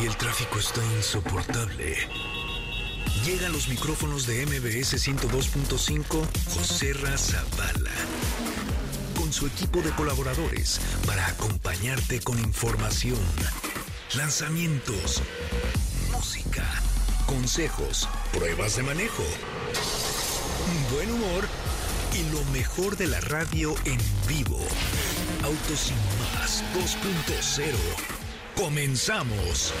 y el tráfico está insoportable. Llega a los micrófonos de MBS 102.5 José Razabala con su equipo de colaboradores para acompañarte con información, lanzamientos, música, consejos, pruebas de manejo, buen humor y lo mejor de la radio en vivo. Autos y más 2.0. Comenzamos.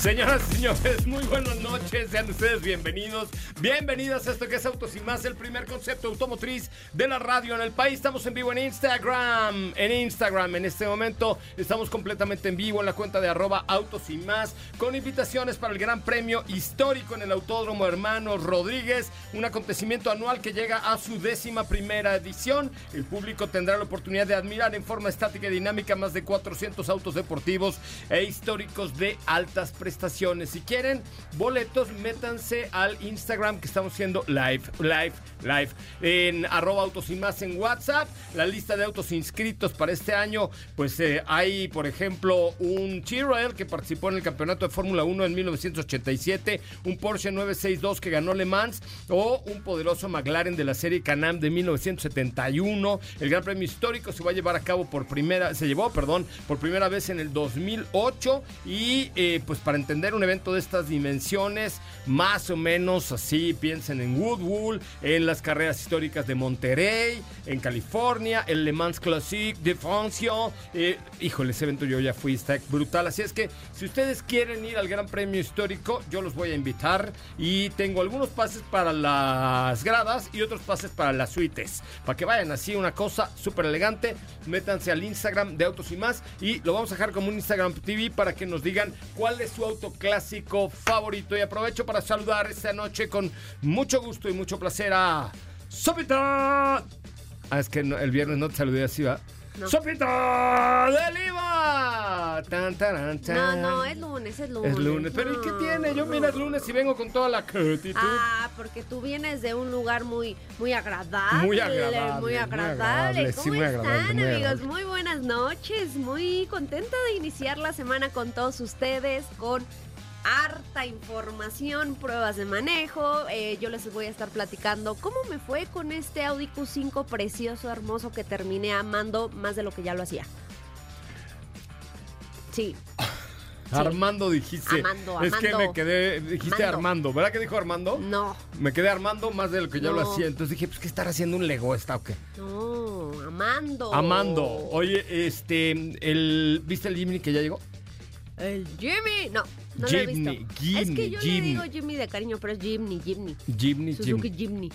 Señoras y señores, muy buenas noches. Sean ustedes bienvenidos. Bienvenidas a esto que es Autos y Más, el primer concepto automotriz de la radio en el país. Estamos en vivo en Instagram. En Instagram, en este momento, estamos completamente en vivo en la cuenta de arroba Autos y Más, con invitaciones para el Gran Premio Histórico en el Autódromo Hermanos Rodríguez, un acontecimiento anual que llega a su décima primera edición. El público tendrá la oportunidad de admirar en forma estática y dinámica más de 400 autos deportivos e históricos de altas prestaciones. Si quieren boletos, métanse al Instagram que estamos haciendo live, live, live, en arroba autos y más en WhatsApp. La lista de autos inscritos para este año, pues eh, hay, por ejemplo, un T-Rail que participó en el campeonato de Fórmula 1 en 1987, un Porsche 962 que ganó Le Mans o un poderoso McLaren de la serie Can-Am de 1971. El Gran Premio Histórico se va a llevar a cabo por primera, se llevó, perdón, por primera vez en el 2008 y eh, pues para entender un evento de estas dimensiones, más o menos así, piensen en Woodwood, en las carreras históricas de Monterrey, en California, el Le Mans Classic de Francia. Eh, híjole, ese evento yo ya fui, está brutal. Así es que si ustedes quieren ir al Gran Premio Histórico, yo los voy a invitar y tengo algunos pases para las gradas y otros pases para las suites. Para que vayan así, una cosa súper elegante. Métanse al Instagram de Autos y más y lo vamos a dejar como un Instagram TV para que nos digan cuál es su auto clásico favorito. Y aprovecho para saludar esta noche con mucho gusto y mucho placer a Sopita. Ah, es que el viernes no te saludé así, ¿va? No. ¡Sopita de Lima! Tan, No, tan. no, es lunes, es lunes. Es lunes. Pero ¿y qué No, tiene? Yo mira, es lunes y vengo con toda la actitud. Ah, porque tú vienes de un lugar muy, muy agradable. Muy agradable, Muy muy agradable. ¿Cómo sí, muy están, agradable, muy amigos? Muy buenas noches. Muy contenta de iniciar la semana con todos ustedes, con harta información, pruebas de manejo. Eh, yo les voy a estar platicando cómo me fue con este Audi Q5 precioso, hermoso que terminé amando más de lo que ya lo hacía. Sí, Armando dijiste. Amando, Es que me quedé. Dijiste Mando. Armando. ¿Verdad que dijo Armando? no, Me quedé armando más de lo que yo lo No. hacía. Entonces dije, pues, ¿qué estar haciendo un Lego esta o qué? no, amando. Amando. Oye, este. El, ¿Viste el Jimny que ya llegó? El Jimmy. No, no lo he Jimny, visto. Jimny, es que yo Jimny. le digo Jimmy de cariño, pero es Jimny, Jimny. Jimny, Suzuki Jimny.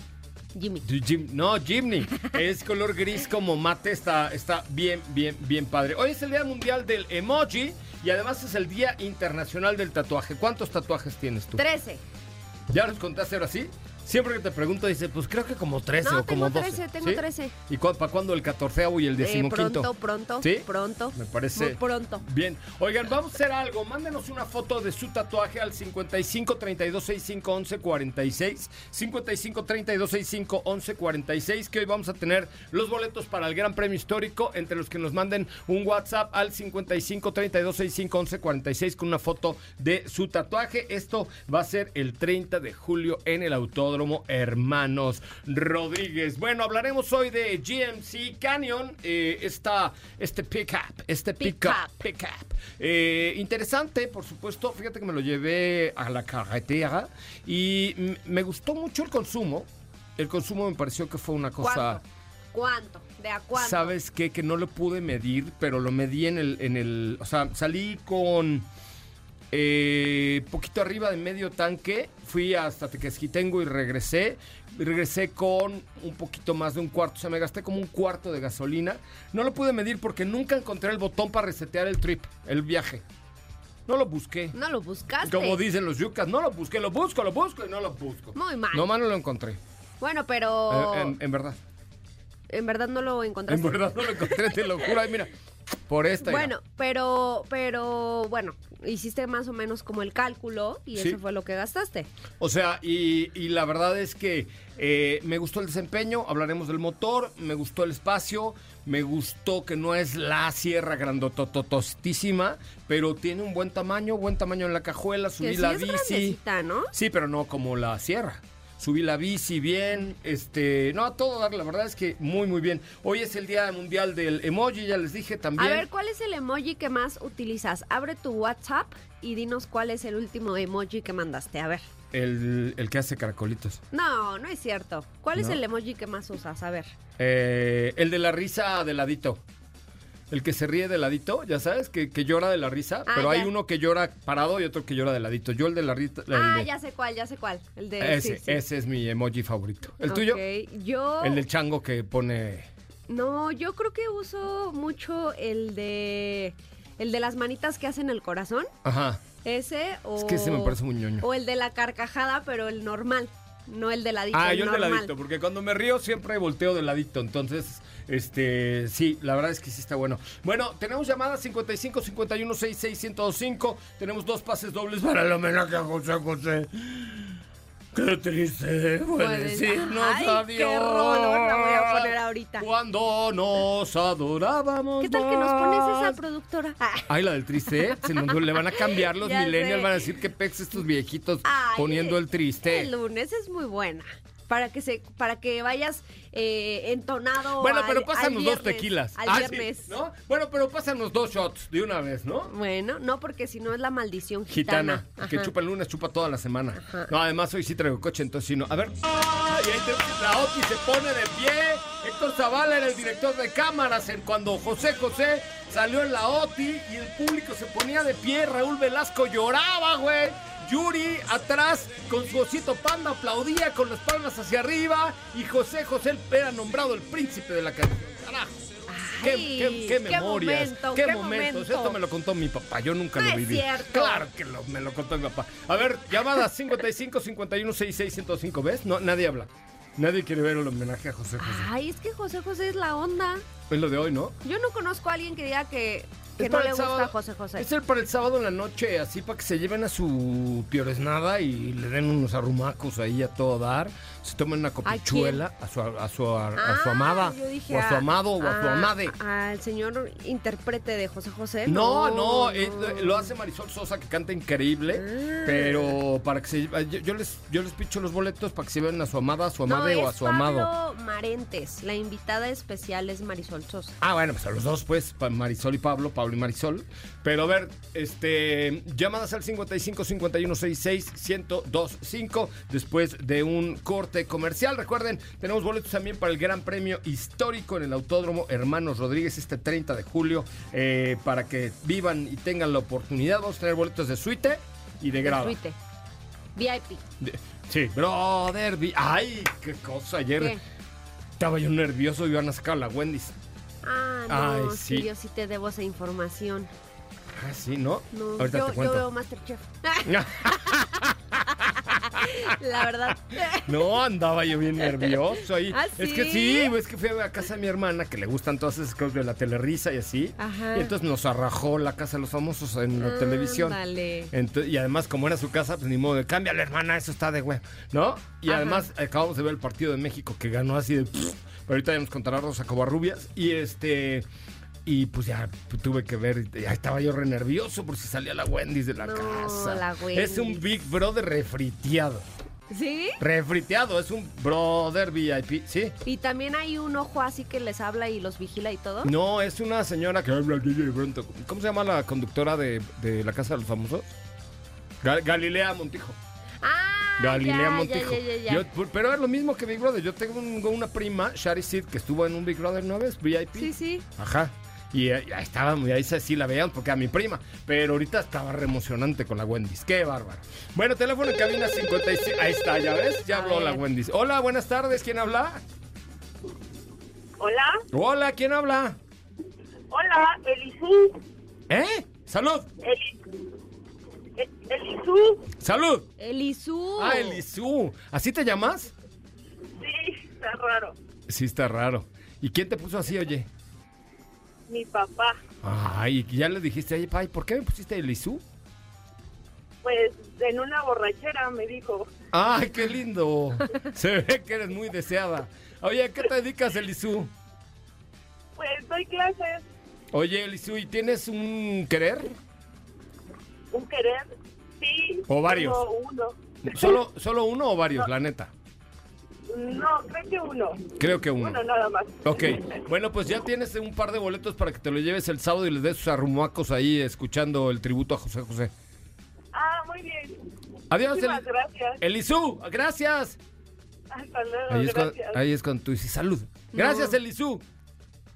Jimny. Jimmy. Jim- no, Jimny. es color gris como mate. Está, está bien, bien, bien padre. Hoy es el Día Mundial del Emoji y además es el Día Internacional del Tatuaje. ¿Cuántos tatuajes tienes tú? 13. ¿Ya los contaste ahora sí? Siempre que te pregunto, dice, pues creo que como 13 No, o como tengo 12. 13, tengo ¿sí? 13. ¿Y para cuándo el 14 y el Eh, decimoquinto? pronto, pronto. ¿Sí? Pronto. Me parece. Muy pronto. Bien. Oigan, vamos a hacer algo. Mándenos una foto de su tatuaje al 55 32 65 11 46. 55 32 65 11 46. Que hoy vamos a tener los boletos para el Gran Premio Histórico. Entre los que nos manden un WhatsApp al 55 32 65 11 46 con una foto de su tatuaje. Esto va a ser el 30 de julio en el Autódromo Hermanos Rodríguez. Bueno, hablaremos hoy de GMC Canyon. eh, esta, este pickup. Este pickup. Pickup. Eh, interesante, por supuesto. Fíjate que me lo llevé a la carretera y me gustó mucho el consumo. El consumo me pareció que fue una cosa. ¿Cuánto? ¿Cuánto? ¿De a cuánto? ¿Sabes qué? Que no lo pude medir, pero lo medí en el. En el o sea, salí con. Eh, poquito arriba de medio tanque. Fui hasta Tequesquitengo y regresé. Regresé con un poquito más de un cuarto. O sea, me gasté como un cuarto de gasolina. No lo pude medir porque nunca encontré el botón para resetear el trip, el viaje. No lo busqué. No lo buscaste. Como dicen los yucas, no lo busqué, lo busco, lo busco y no lo busco. Muy mal. No más no lo encontré. Bueno, pero Eh, en, en verdad. en verdad no lo En encontraste. verdad no lo encontré, te lo juro. Ay, mira. Por esta. Bueno, pero, pero, bueno, hiciste más o menos como el cálculo y Sí. eso fue lo que gastaste. O sea, y, y la verdad es que eh, me gustó el desempeño, hablaremos del motor, me gustó el espacio, me gustó que no es la sierra grandototostísima, pero tiene un buen tamaño, buen tamaño en la cajuela, subí que sí la es bici. Sí, pero no como la sierra. Subí la bici bien, este, no, a todo dar, la verdad es que muy, muy bien. Hoy es el Día Mundial del Emoji, ya les dije también. A ver, ¿cuál es el emoji que más utilizas? Abre tu WhatsApp y dinos cuál es el último emoji que mandaste. A ver. el, el que hace caracolitos. No, no es cierto. ¿Cuál es el emoji que más usas? A ver. Eh, el de la risa de ladito. El que se ríe de ladito, ya sabes, que, que llora de la risa. Ah, pero hay uno que llora parado y otro que llora de ladito. Yo el de la risa. Ah, de- ya sé cuál, ya sé cuál. El de... Ese, sí, sí. ese es mi emoji favorito. ¿El tuyo? Yo... El del chango que pone. No, yo creo que uso mucho el de... El de las manitas que hacen el corazón. Ajá. Ese o... Es que ese me parece muy ñoño. O el de la carcajada, pero el normal. No el de ladito, Ah, el yo el de ladito, porque cuando me río siempre volteo de ladito. Entonces, este, sí, la verdad es que sí está bueno. Bueno, tenemos llamadas 55 51 66 1025. Tenemos dos pases dobles para el homenaje a José José. Qué triste fue decirnos Ay, adiós. qué rolón la voy a poner ahorita. Cuando nos adorábamos. ¿Qué tal que nos pones esa productora? Ay, la del triste, ¿eh? se nos le van a cambiar los millennials, van a decir que pex estos viejitos Ay, poniendo el triste. El lunes es muy buena. Para que se, para que vayas eh, entonado. Bueno, al- pero pásanos dos viernes, tequilas. Al Ah, sí, viernes. ¿no? Bueno, pero pásanos dos shots de una vez, ¿no? Bueno, no, porque si no es la maldición Gitana, gitana. que chupa el lunes, chupa toda la semana. Ajá. No, además hoy sí traigo coche, entonces sí no. A ver. ¡Ay! Ahí te- la Oti se pone de pie. Héctor Zavala era el director de cámaras en cuando José José salió en la Oti y el público se ponía de pie. Raúl Velasco lloraba, güey. Yuri atrás con su osito panda aplaudía con las palmas hacia arriba y José José era nombrado el príncipe de la canción. Carajo. Qué, Ay, qué- qué qué memorias, momento, qué, qué momentos. momento. Esto me lo contó mi papá, yo nunca No lo es viví. cierto. Claro que lo- me lo contó mi papá. A ver, llamadas 55 51 66 105, ¿ves? No, nadie habla. Nadie quiere ver el homenaje a José José. Ay, es que José José es la onda. Es lo de hoy, ¿no? Yo no conozco a alguien que diga que, que Es no para le el gusta sábado- a José José. Es el para el sábado en la noche, así para que se lleven a su pioresnada y le den unos arrumacos ahí a todo dar. Se tomen una copichuela a su, a su, a, a su Ah, amada, dije o a su amado, o a su amade. Al señor intérprete de José José. No, no, eh, no. lo hace Marisol Sosa que canta increíble, Ah. pero para que se yo, yo les yo les picho los boletos para que se vean a su amada, a su No, amade o a su amado. Pablo Marentes. La invitada especial es Marisol Sosa. Ah, bueno, pues a los dos, pues, Marisol y Pablo, Pablo y Marisol. Pero a ver, este, llamadas al 55 51 66 1025 después de un corte comercial. Recuerden, tenemos boletos también para el Gran Premio Histórico en el Autódromo Hermanos Rodríguez este 30 de julio eh, para que vivan y tengan la oportunidad. Vamos a tener boletos de suite y de grado. Suite. VIP. De- Sí, brother, vi- ay, qué cosa. Ayer ¿Qué? estaba yo nervioso y iban a sacar la Wendy's. Ah, no, Ay, sí. sí. yo sí te debo esa información. Ah, sí, ¿no? No, Ahorita yo, te yo cuento. veo Masterchef. La verdad. No, andaba yo bien nervioso ahí. ¿Ah, Es que sí? es que fui a casa de mi hermana que le gustan todas esas cosas de la telerisa y así. Ajá. Y entonces nos arrajó la casa de los famosos en la televisión. Dale. Y además, como era su casa, pues ni modo de cámbiale, hermana, eso está de güey, ¿no? Y Ajá. además, acabamos de ver el partido de México que ganó así de. Pero ahorita ya nos contará Rosa Covarrubias. Y este. Y pues ya tuve que ver, ya estaba yo re nervioso por si salía la Wendy's de la No, casa. la Es un. Big Brother refriteado. ¿Sí? Refriteado, es un brother VIP, ¿sí? Y también hay un ojo así que les habla y los vigila y todo. No, es una señora que habla de pronto. ¿Cómo se llama la conductora de, de la Casa de los Famosos? Ga- Galilea Montijo. Galilea ya, Montijo. Ya, ya, ya, ya. Yo- pero es lo mismo que Big Brother. Yo tengo un- una prima, Shari Sid, que estuvo en un Big Brother una vez, VIP. Sí, sí. Ajá. Y ahí ahí estábamos, y ahí sí la veíamos porque a mi prima. Pero ahorita estaba re emocionante con la Wendy's. Qué bárbaro. Bueno, teléfono en cabina 56. Ahí está, ya ves, ya habló la. Wendy's. Hola, buenas tardes. ¿Quién habla? Hola, Hola, ¿quién habla? hola, Elisú, ¿Eh? Salud. Elisú, Salud. Elisú. Ah, Elisú. ¿Así te llamas? sí, está raro. Sí, está raro. ¿Y quién te puso así, oye? mi papá. Ay, y ya le dijiste, ay, pai, ¿por qué me pusiste Elisú? Pues en una borrachera me dijo, Ay, qué lindo. Se ve que eres muy deseada. Oye, ¿a qué te dedicas, Elisú? pues doy clases, Oye, Elisú, ¿y tienes un querer? Un querer, sí. O varios. tengo uno. ¿Solo, ¿Solo uno o varios, la neta? No, creo que uno. Creo que uno. Uno nada más. Ok, bueno, pues ya tienes un par de boletos para que te lo lleves el sábado y les des sus arrumacos ahí escuchando el tributo a José José. Ah, muy bien. Adiós, Muchísimas Eli- gracias. Elisú, gracias. Hasta luego, Ahí es, cuando, gracias. ahí es cuando tú dices salud. Gracias, No.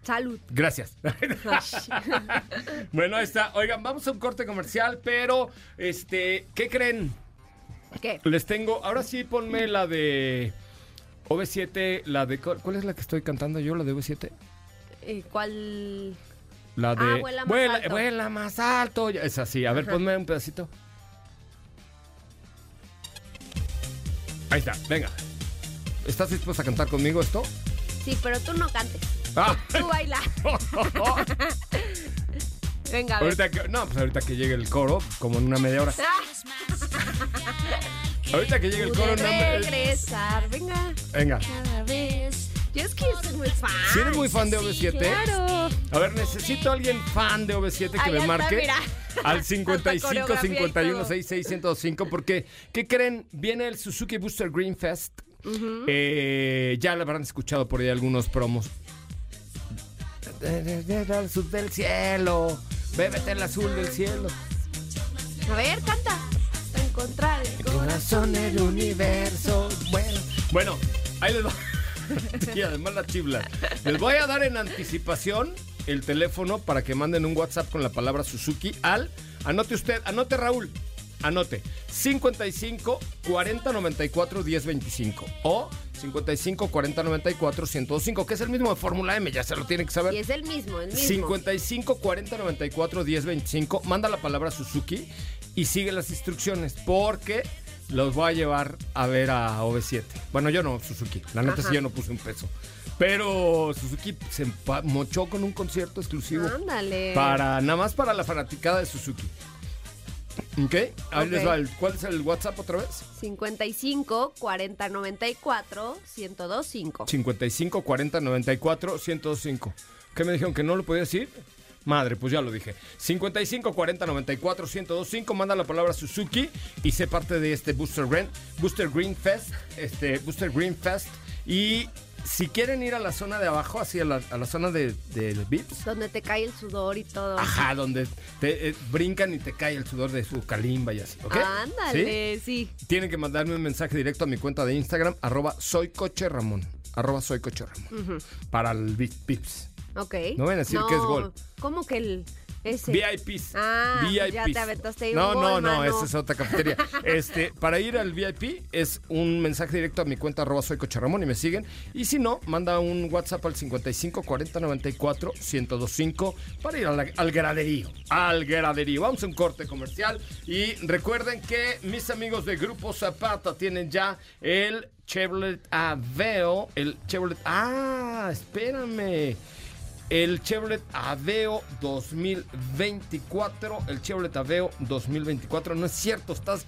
Salud. Gracias. bueno, ahí está. Oigan, vamos a un corte comercial, pero, este, ¿qué creen? ¿Qué? Les tengo, ahora sí ponme la de OV7, la de, ¿cuál es la que estoy cantando yo, la de OV7? Eh, ¿Cuál? La de Ah, vuela más alto. vuela más alto. Es así. A ver, ponme un pedacito. Ahí está, venga. ¿Estás dispuesta a cantar conmigo esto? Sí, pero tú no cantes. Ah. Tú baila. Venga, a ver. ahorita que, no, pues ahorita que llegue el coro, como en una media hora. Ahorita que llegue el coro, una me- regresar. Venga. Venga. Cada vez. Yo es que soy muy fan. ¿Sí eres muy fan de Sí, OV7? Claro. A ver, necesito a alguien fan de OV7 que Ahí me está, marque mira. al Hasta 55 coreografía y 51 todo. 66 1025 porque ¿qué creen? Viene el Suzuki Booster Green Fest. Eh, ya lo habrán escuchado por ahí algunos promos. Al azul del cielo, bébete el azul del cielo. A ver, canta. Para encontrar el Corazón corazón el universo. Bueno, bueno, ahí les va. y además la chibla. Les voy a dar en anticipación el teléfono para que manden un WhatsApp con la palabra Suzuki al. Anote usted, anote Raúl. Anote 55 40 94 10 25 o 55 40 94 105, que es el mismo de Fórmula M, ya se lo tienen que saber. Y es el mismo, el mismo. 55 40 94 10 25. Manda la palabra Suzuki y sigue las instrucciones porque los voy a llevar a ver a OV7. Bueno, yo no, Suzuki. La neta Ajá. sí yo no puse un peso. Pero Suzuki se mochó con un concierto exclusivo Ándale. para nada más para la fanaticada de Suzuki. ¿Ok? Ahí Ok. les va. el- ¿Cuál es el WhatsApp otra vez? 55 40 94 1025. 55 40 94 105. ¿Qué me dijeron que no lo podía decir? Madre, pues ya lo dije. 55 40 94 1025. Manda la palabra Suzuki y sé parte de este Booster Green, Booster Green Fest. Este Booster Green Fest. Y si quieren ir a la zona de abajo, así a la, a la zona de, de Vips. Donde te cae el sudor y todo. Ajá, donde te eh, brincan y te cae el sudor de su calimba y así. ¿Ok? ¿Sí? Ándale, sí. Tienen que mandarme un mensaje directo a mi cuenta de Instagram, arroba soy coche Ramón. Arroba soy coche Ramón. Para el Pips. Ok. No vayan a decir que es gol. ¿Cómo que el ese? VIPs. Ah, VIPs. ya te aventaste ahí un No, gol, no, no, mano. esa es otra cafetería. este, para ir al VIP es un mensaje directo a mi cuenta arroba soy y me siguen. Y si no, manda un WhatsApp al 55 40 94 1025 para ir al, al graderío. Al graderío. Vamos a un corte comercial. Y recuerden que mis amigos de Grupo Zapata tienen ya el Chevrolet Aveo. El Chevrolet. Ah, espérame. El Chevrolet Aveo 2024. El Chevrolet Aveo 2024. No es cierto, estás.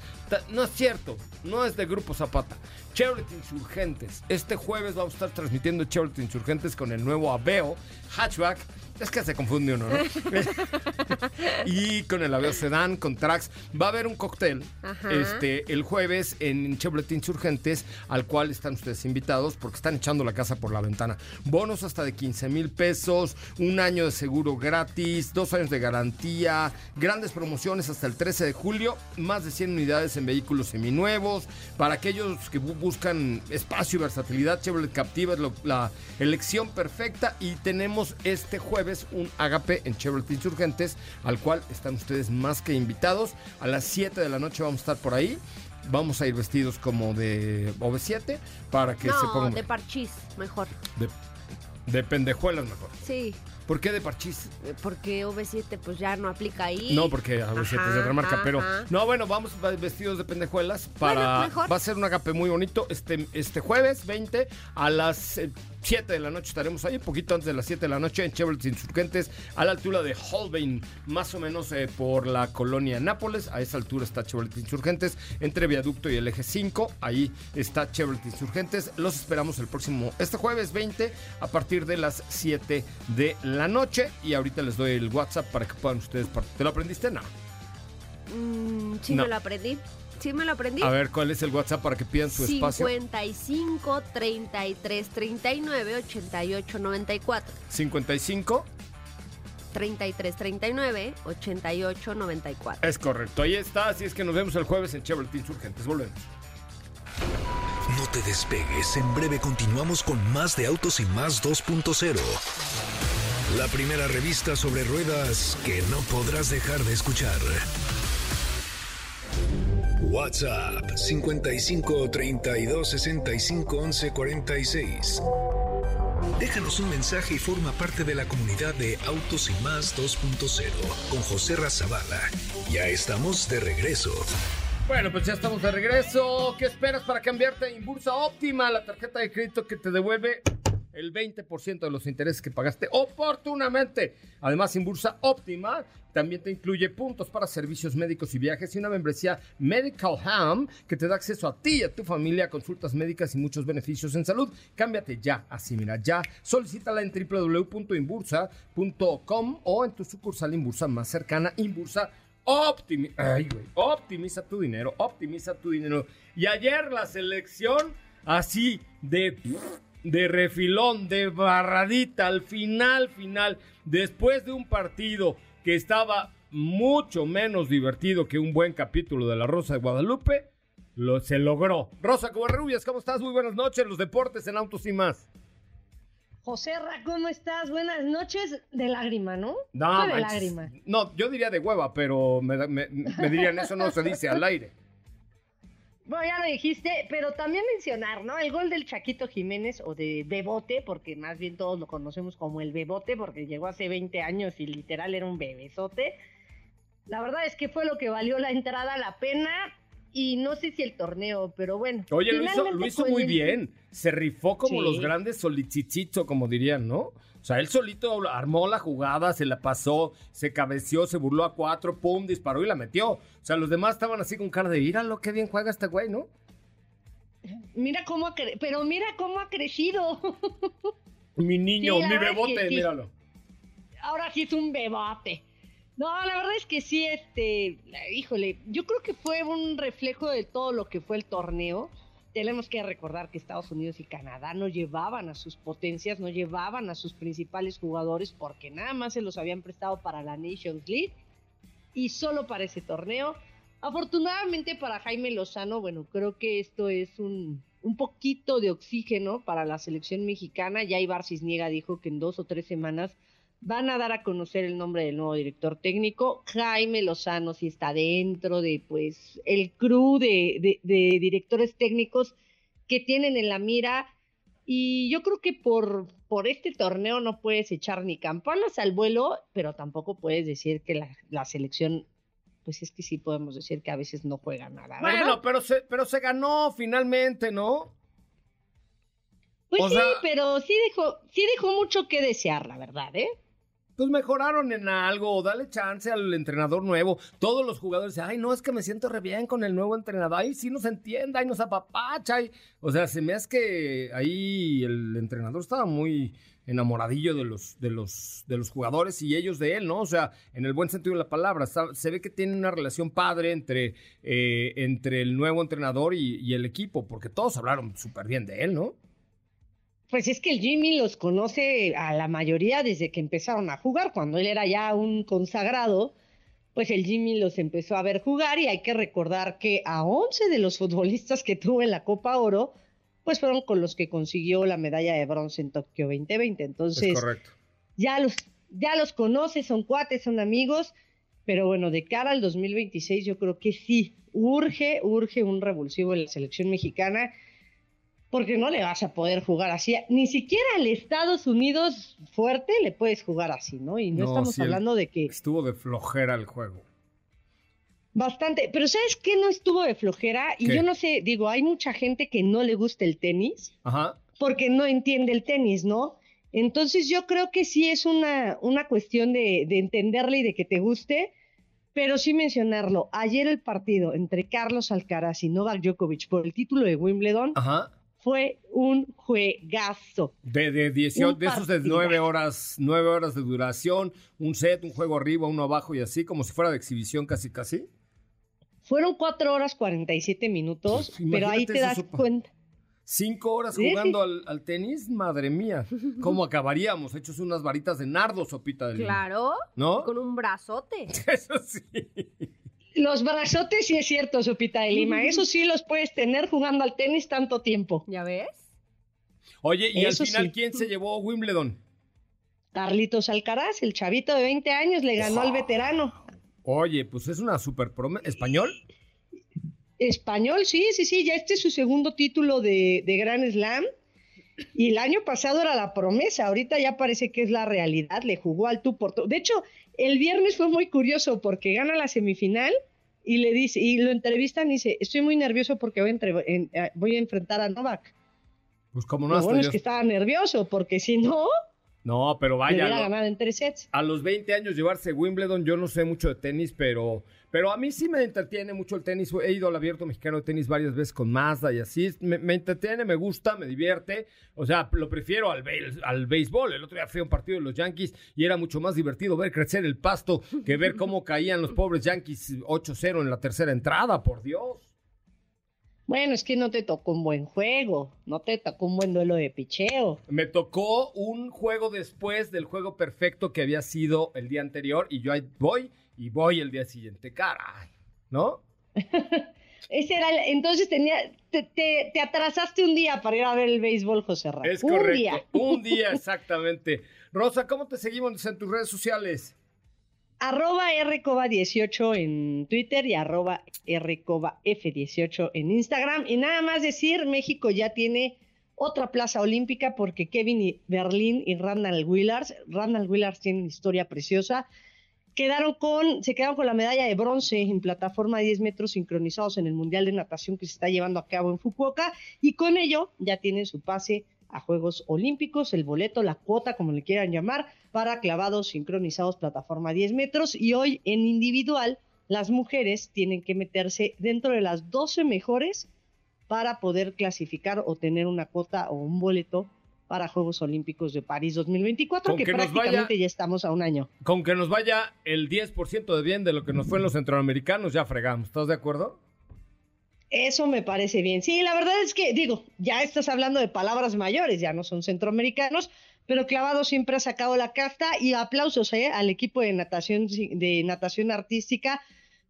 no es cierto. No es de Grupo Zapata. Chevrolet Insurgentes. Este jueves vamos a estar transmitiendo Chevrolet Insurgentes con el nuevo Aveo Hatchback. Es que se confunde uno, ¿no? y con el Aveo Sedan, con Trax. Va a haber un cóctel Ajá. este, el jueves en Chevrolet Insurgentes, al cual están ustedes invitados porque están echando la casa por la ventana. Bonos hasta de 15 mil pesos, un año de seguro gratis, dos años de garantía, grandes promociones hasta el 13 de julio, más de 100 unidades en vehículos seminuevos. Para aquellos que bu- buscan espacio y versatilidad, Chevrolet Captiva es lo- la elección perfecta y tenemos este jueves un agape en Chevrolet Insurgentes, al cual están ustedes más que invitados. A las 7 de la noche vamos a estar por ahí. Vamos a ir vestidos como de OV7 para que se pongan de parchís, mejor. de, De pendejuelas mejor. Sí, ¿Por qué de parchís? eh, porque V7 pues ya no aplica ahí. No, porque a veces es de otra marca, Ajá, pero ajá. no, bueno, vamos va- vestidos de pendejuelas para Bueno, mejor. va a ser un agape muy bonito este este jueves 20 a las eh, 7 de la noche estaremos ahí, poquito antes de las 7 de la noche en Chevrolet Insurgentes a la altura de Holbein, más o menos eh, por la colonia Nápoles, a esa altura está Chevrolet Insurgentes entre Viaducto y el eje 5, ahí está Chevrolet Insurgentes. Los esperamos el próximo este jueves 20 a partir de las 7 de la noche y ahorita les doy el WhatsApp para que puedan ustedes ¿Te lo aprendiste? No. Mm, sí No. me lo aprendí. Sí me lo aprendí. A ver, ¿cuál es el WhatsApp para que pidan su espacio? 55 33 39 88 94. 55. 33 39 88 94. Es correcto, ahí está. Así es que nos vemos el jueves en Chevrolet Insurgentes. Volvemos. No te despegues, en breve continuamos con más de Autos y Más 2.0. La primera revista sobre ruedas que no podrás dejar de escuchar. WhatsApp 55 32 65 11 46. Déjanos un mensaje y forma parte de la comunidad de Autos y Más 2.0 con José Razabala. Ya estamos de regreso. Bueno, pues ya estamos de regreso. ¿Qué esperas para cambiarte a Inbursa Óptima, la tarjeta de crédito que te devuelve el 20% de los intereses que pagaste oportunamente? Además, Inbursa Óptima también te incluye puntos para servicios médicos y viajes y una membresía Medical Ham que te da acceso a ti y a tu familia consultas médicas y muchos beneficios en salud. Cámbiate ya, así mira, ya. Solicítala en www.inbursa.com o en tu sucursal Inbursa más cercana. Inbursa Optimi Ay, güey. Optimiza tu dinero, optimiza tu dinero. Y ayer la selección así de de refilón, de barradita, al final, final, después de un partido que estaba mucho menos divertido que un buen capítulo de La Rosa de Guadalupe, lo, se logró. Rosa Covarrubias, ¿cómo estás? Muy buenas noches, los deportes en Autos y más. José Ra, ¿cómo estás? Buenas noches. De lágrima, ¿no? No, de lágrima. no, yo diría de hueva, pero me, me- me dirían eso no se dice al aire. Bueno, ya lo dijiste, pero también mencionar, ¿no? El gol del Chaquito Jiménez o de Bebote, porque más bien todos lo conocemos como el Bebote, porque llegó hace 20 años y literal era un bebesote. La verdad es que fue lo que valió la entrada, la pena, y no sé si el torneo, pero bueno. Oye, lo hizo, lo muy el- bien. Se rifó como Sí. los grandes solicichitos, como dirían, ¿no? O sea, él solito armó la jugada, se la pasó, se cabeció, se burló a cuatro, pum, disparó y la metió. O sea, los demás estaban así con cara de, míralo, qué bien juega este güey, ¿no? Mira cómo ha cre- pero mira cómo ha crecido. Mi niño, Sí, mi que bebote, sí. míralo. ahora sí es un bebote. No, la verdad es que sí, este, híjole, yo creo que fue un reflejo de todo lo que fue el torneo. Tenemos que recordar que Estados Unidos y Canadá no llevaban a sus potencias, no llevaban a sus principales jugadores porque nada más se los habían prestado para la Nations League y solo para ese torneo. Afortunadamente para Jaime Lozano, bueno, creo que esto es un, un poquito de oxígeno para la selección mexicana. Ya Ibar Cisniega dijo que en dos o tres semanas van a dar a conocer el nombre del nuevo director técnico. Jaime Lozano sí está dentro de pues el crew de, de- de directores técnicos que tienen en la mira. Y yo creo que por, por este torneo no puedes echar ni campanas al vuelo, pero tampoco puedes decir que la, la selección, pues es que sí podemos decir que a veces no juega nada. ¿verdad? Bueno, pero se, pero se ganó finalmente, ¿no? pues o sí, sea- pero sí dejó, sí dejó mucho que desear, la verdad, ¿eh? Pues mejoraron en algo, dale chance al entrenador nuevo. Todos los jugadores dicen, ay, no, es que me siento re bien con el nuevo entrenador. Ay, sí nos entiende, ay, nos apapacha. ay". O sea, se me hace que ahí el entrenador estaba muy enamoradillo de los, de los, de los jugadores y ellos de él, ¿no? O sea, en el buen sentido de la palabra. Se ve que tiene una relación padre entre, eh, entre el nuevo entrenador y, y el equipo, porque todos hablaron súper bien de él, ¿no? Pues es que el Jimmy los conoce a la mayoría desde que empezaron a jugar. Cuando él era ya un consagrado, pues el Jimmy los empezó a ver jugar y hay que recordar que a 11 de los futbolistas que tuvo en la Copa Oro, pues fueron con los que consiguió la medalla de bronce en Tokio 2020. Entonces, ya los, ya los conoce, son cuates, son amigos, pero bueno, de cara al 2026 yo creo que sí, urge, urge un revulsivo en la selección mexicana. Porque no le vas a poder jugar así. Ni siquiera al Estados Unidos fuerte le puedes jugar así, ¿no? Y no, No, estamos hablando de que Estuvo de flojera el juego. bastante. Pero ¿sabes qué no estuvo de flojera? Y ¿Qué? yo no sé, digo, hay mucha gente que no le gusta el tenis Ajá. porque no entiende el tenis, ¿no? Entonces yo creo que sí es una, una cuestión de, de entenderle y de que te guste, pero sí mencionarlo. Ayer el partido entre Carlos Alcaraz y Novak Djokovic por el título de Wimbledon Ajá. Fue un juegazo. De, de, 18, Un de esos de nueve horas, nueve horas de duración, un set, un juego arriba, uno abajo y así, como si fuera de exhibición casi casi. Fueron 4 horas 47 minutos, Pues, pero ahí te das sopa. cuenta. Cinco horas Sí. jugando al, al tenis, madre mía. ¿Cómo acabaríamos? Hechos unas varitas de nardo, sopita de lima. Claro. ¿No? Con un brazote. Eso sí. Los brazotes sí es cierto, Sopita de Lima. Eso sí los puedes tener jugando al tenis tanto tiempo. ¿Ya ves? Oye, y Eso al final, sí. ¿quién se llevó Wimbledon? Carlitos Alcaraz, el chavito de 20 años, le ganó al veterano. Oye, pues es una super promesa. ¿Español? Español, sí, sí, sí, ya este es su segundo título de, de Grand Slam. Y el año pasado era la promesa, ahorita ya parece que es la realidad, le jugó al tú por tú. De hecho, el viernes fue muy curioso porque gana la semifinal y le dice, y lo entrevistan y dice, estoy muy nervioso porque voy a, entre- en- eh, voy a enfrentar a Novak. Pues como no Lo bueno yo- es que estaba nervioso porque si no, No, pero vaya. lo- ganado en tres sets. a los 20 años llevarse Wimbledon, yo no sé mucho de tenis, pero, pero a mí sí me entretiene mucho el tenis. He ido al abierto mexicano de tenis varias veces con Mazda y así. Me, me entretiene, me gusta, me divierte. O sea, lo prefiero al, al béisbol. El otro día fui a un partido de los Yankees y era mucho más divertido ver crecer el pasto que ver cómo caían los pobres Yankees 8-0 en la tercera entrada, por Dios. Bueno, es que no te tocó un buen juego, no te tocó un buen duelo de picheo. Me tocó un juego después del juego perfecto que había sido el día anterior y yo ahí voy y voy el día siguiente. Caray, ¿no? Ese era el- entonces tenía, te, te- te atrasaste un día para ir a ver el béisbol, José Ramón. Es un correcto. día. Un día, exactamente. Rosa, ¿cómo te seguimos en tus redes sociales? Arroba rcoba18 en Twitter y arroba rcobaf18 en Instagram. Y nada más decir, México ya tiene otra plaza olímpica porque Kevin Berlín y Randall Willars, Randall Willars tienen historia preciosa, quedaron con, se quedaron con la medalla de bronce en plataforma de 10 metros sincronizados en el Mundial de Natación que se está llevando a cabo en Fukuoka y con ello ya tienen su pase a Juegos Olímpicos, el boleto, la cuota, como le quieran llamar, para clavados sincronizados plataforma 10 metros y hoy en individual las mujeres tienen que meterse dentro de las 12 mejores para poder clasificar o tener una cuota o un boleto para Juegos Olímpicos de París 2024, Con que, que prácticamente vaya- ya estamos a un año. Con que nos vaya el 10% de bien de lo que nos fue en los centroamericanos, ya fregamos. ¿Estás de acuerdo? Eso me parece bien. Sí, la verdad es que, digo, ya estás hablando de palabras mayores, ya no son centroamericanos, pero Clavado siempre ha sacado la casta y aplausos ¿eh? al equipo de natación, de natación artística,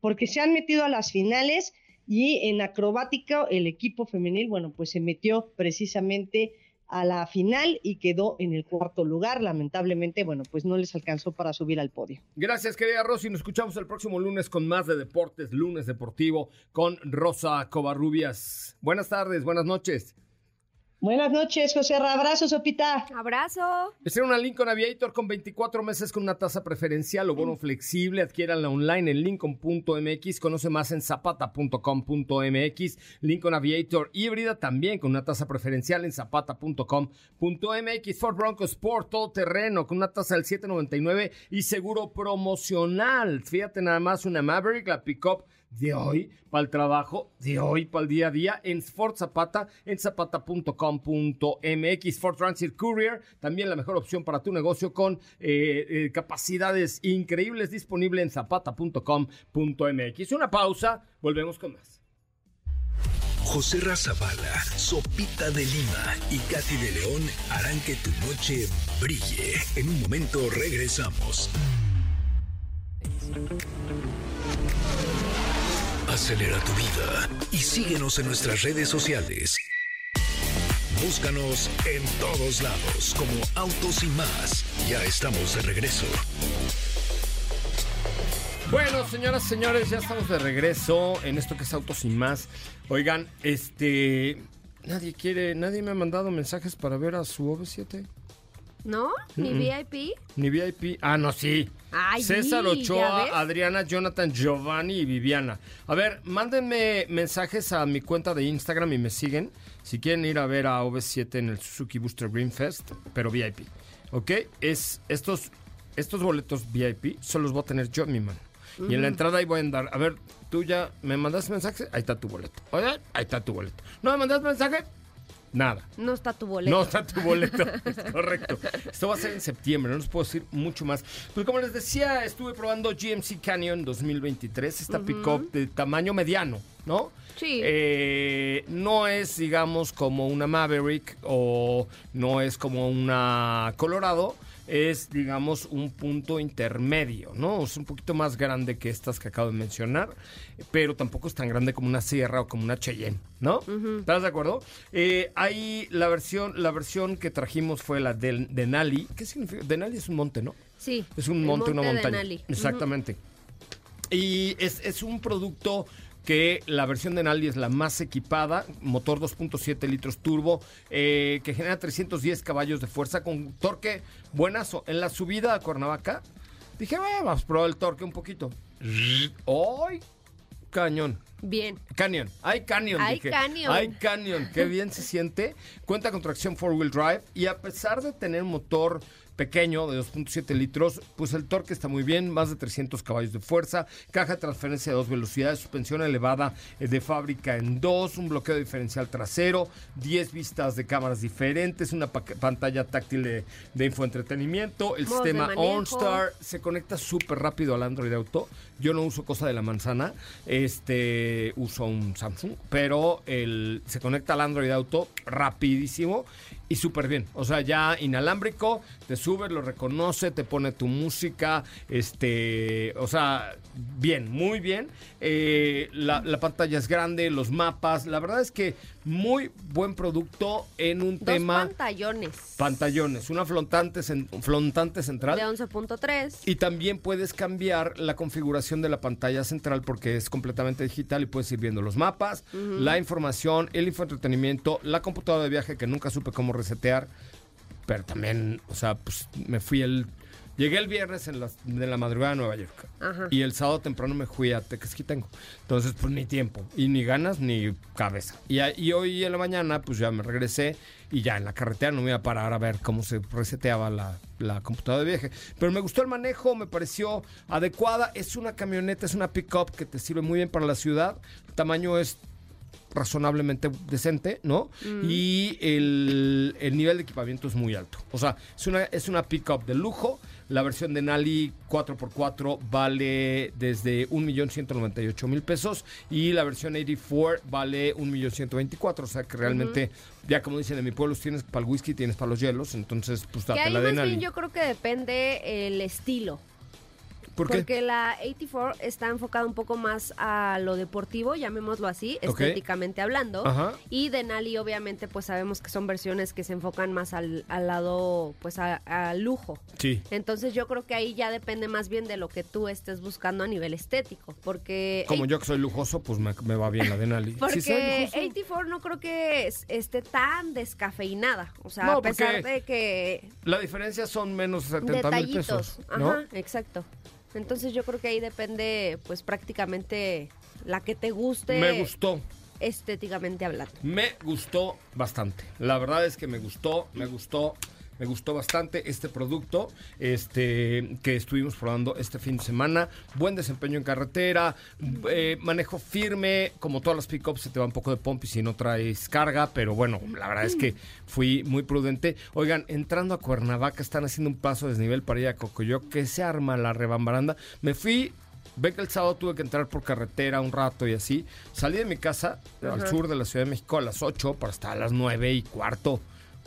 porque se han metido a las finales y en acrobática el equipo femenil, bueno, pues se metió precisamente a la final y quedó en el cuarto lugar. Lamentablemente, bueno, pues no les alcanzó para subir al podio. Gracias, querida Rosy. Nos escuchamos el próximo lunes con más de deportes, lunes deportivo con Rosa Covarrubias. Buenas tardes, buenas noches. Buenas noches, José Ra. Abrazos, Sopita. Abrazo. Ser una Lincoln Aviator con 24 meses con una tasa preferencial o bono flexible. Adquiéranla online en lincoln.mx. Conoce más en zapata.com.mx. Lincoln Aviator híbrida también con una tasa preferencial en zapata.com.mx. Ford Bronco Sport todo terreno con una tasa del 799 y seguro promocional. Fíjate nada más una Maverick, la pickup de hoy para el trabajo, de hoy para el día a día en Ford Zapata, en zapata.com.mx. Ford Transit Courier, también la mejor opción para tu negocio con eh, eh, capacidades increíbles disponible en zapata.com.mx. Una pausa, volvemos con más. José Razabala, Sopita de Lima y Katy de León harán que tu noche brille. En un momento regresamos. Acelera tu vida y síguenos en nuestras redes sociales. Búscanos en todos lados como Autos y más. Ya estamos de regreso. Bueno, señoras, señores, ya estamos de regreso en esto que es Autos y más. Oigan, este, nadie quiere, nadie me ha mandado mensajes para ver a su OV7. ¿No? ¿Ni. VIP? Ni VIP. Ah, no, sí. Ay, César Ochoa. Adriana, Jonathan, Giovanni y Viviana. A ver, mándenme mensajes a mi cuenta de Instagram y me siguen si quieren ir a ver a OV7 en el Suzuki Booster Green Fest, pero VIP. ¿Ok? Es estos, estos boletos VIP solo los voy a tener yo en mi mano. Y en la entrada ahí voy a andar. A ver, tú ya me mandaste mensaje, ahí está tu boleto. Oye, ahí está tu boleto. ¿No me mandaste mensaje? Nada. No está tu boleto. No está tu boleto, es correcto. Esto va a ser en septiembre, no les puedo decir mucho más. Pues como les decía, estuve probando GMC Canyon 2023, esta pick-up de tamaño mediano, ¿no? Sí. Eh, no es, digamos, como una Maverick o no es como una Colorado, es, digamos, un punto intermedio, ¿no? Es un poquito más grande que estas que acabo de mencionar, pero tampoco es tan grande como una Sierra o como una Cheyenne, ¿no? ¿Estás de acuerdo? Eh, hay la versión, la versión que trajimos fue la del Denali. ¿Qué significa? Denali es un monte, ¿no? Sí. Es un monte, una montaña. Denali. Exactamente. Y es, es un producto que la versión de Nali es la más equipada, motor 2.7 litros turbo, eh, que genera 310 caballos de fuerza con torque buenazo. En la subida a Cuernavaca, dije, "Bueno, vamos a probar el torque un poquito. ¡Ay! Cañón. Bien. Canyon, hay Canyon. Hay. Canyon. Hay Canyon, qué bien se siente. Cuenta con tracción four-wheel drive y a pesar de tener un motor pequeño de 2.7 litros, pues el torque está muy bien, más de 300 caballos de fuerza, caja de transferencia de dos velocidades, suspensión elevada eh, de fábrica en dos, un bloqueo diferencial trasero, 10 vistas de cámaras diferentes, una pa- pantalla táctil de, de infoentretenimiento, el Modos sistema. OnStar se conecta súper rápido al Android Auto. Yo no uso cosa de la manzana, este uso un Samsung, pero el, se conecta al Android Auto rapidísimo y súper bien. O sea, ya inalámbrico, te subes, lo reconoce, te pone tu música, este, o sea, bien, muy bien. Eh, la, la pantalla es grande, los mapas, la verdad es que muy buen producto en un Dos tema pantallones. pantallones, una flotante, flotante central. De 11.3. Y también puedes cambiar la configuración de la pantalla central porque es completamente digital y puedes ir viendo los mapas, la información, el infoentretenimiento, la computadora de viaje que nunca supe cómo resetear, pero también, o sea, pues me fui el... Llegué el viernes en la, de la madrugada a Nueva York Ajá. y el sábado temprano me fui a Tequesquitengo. Entonces, pues ni tiempo, y ni ganas ni cabeza. Y, hoy en la mañana, pues ya me regresé y ya en la carretera no me iba a parar a ver cómo se reseteaba la, la computadora de viaje. Pero me gustó el manejo, me pareció adecuada. Es una camioneta, es una pickup que te sirve muy bien para la ciudad. El tamaño es razonablemente decente, ¿no? Y el, el nivel de equipamiento es muy alto. O sea, es una, es una pickup de lujo. La versión de Nali 4x4 vale desde 1.198.000 pesos y la versión 84 vale 1.124.000. O sea que realmente, ya como dicen en mi pueblo, tienes para el whisky, tienes para los hielos. Entonces, pues date la de bien Nali. yo creo que depende el estilo. ¿Por qué? Porque la 84 está enfocada un poco más a lo deportivo, llamémoslo así, estéticamente hablando. Ajá. Y Denali, obviamente, pues sabemos que son versiones que se enfocan más al, al lado, pues al lujo. Sí. Entonces yo creo que ahí ya depende más bien de lo que tú estés buscando a nivel estético. Porque Como yo que soy lujoso, pues me, me va bien la de Nali. Porque Sí, soy lujoso. 84 no creo que es- esté tan descafeinada. O sea, No, a pesar de que La diferencia son menos de 70 mil pesos. ¿no? Ajá, exacto. Entonces yo creo que ahí depende, pues prácticamente la que te guste Me gustó. estéticamente hablando. Me gustó bastante. La verdad es que me gustó, me gustó, me gustó bastante este producto este, que estuvimos probando este fin de semana. Buen desempeño en carretera, eh, manejo firme, como todas las pickups se te va un poco de pompi si no traes carga, pero bueno, la verdad es que fui muy prudente. Oigan, entrando a Cuernavaca están haciendo un paso de desnivel para ir a Cocoyoc, que se arma la rebambaranda. Me fui Ve que el sábado tuve que entrar por carretera un rato y así. Salí de mi casa al sur de la Ciudad de México a las 8 para estar a las 9 y cuarto,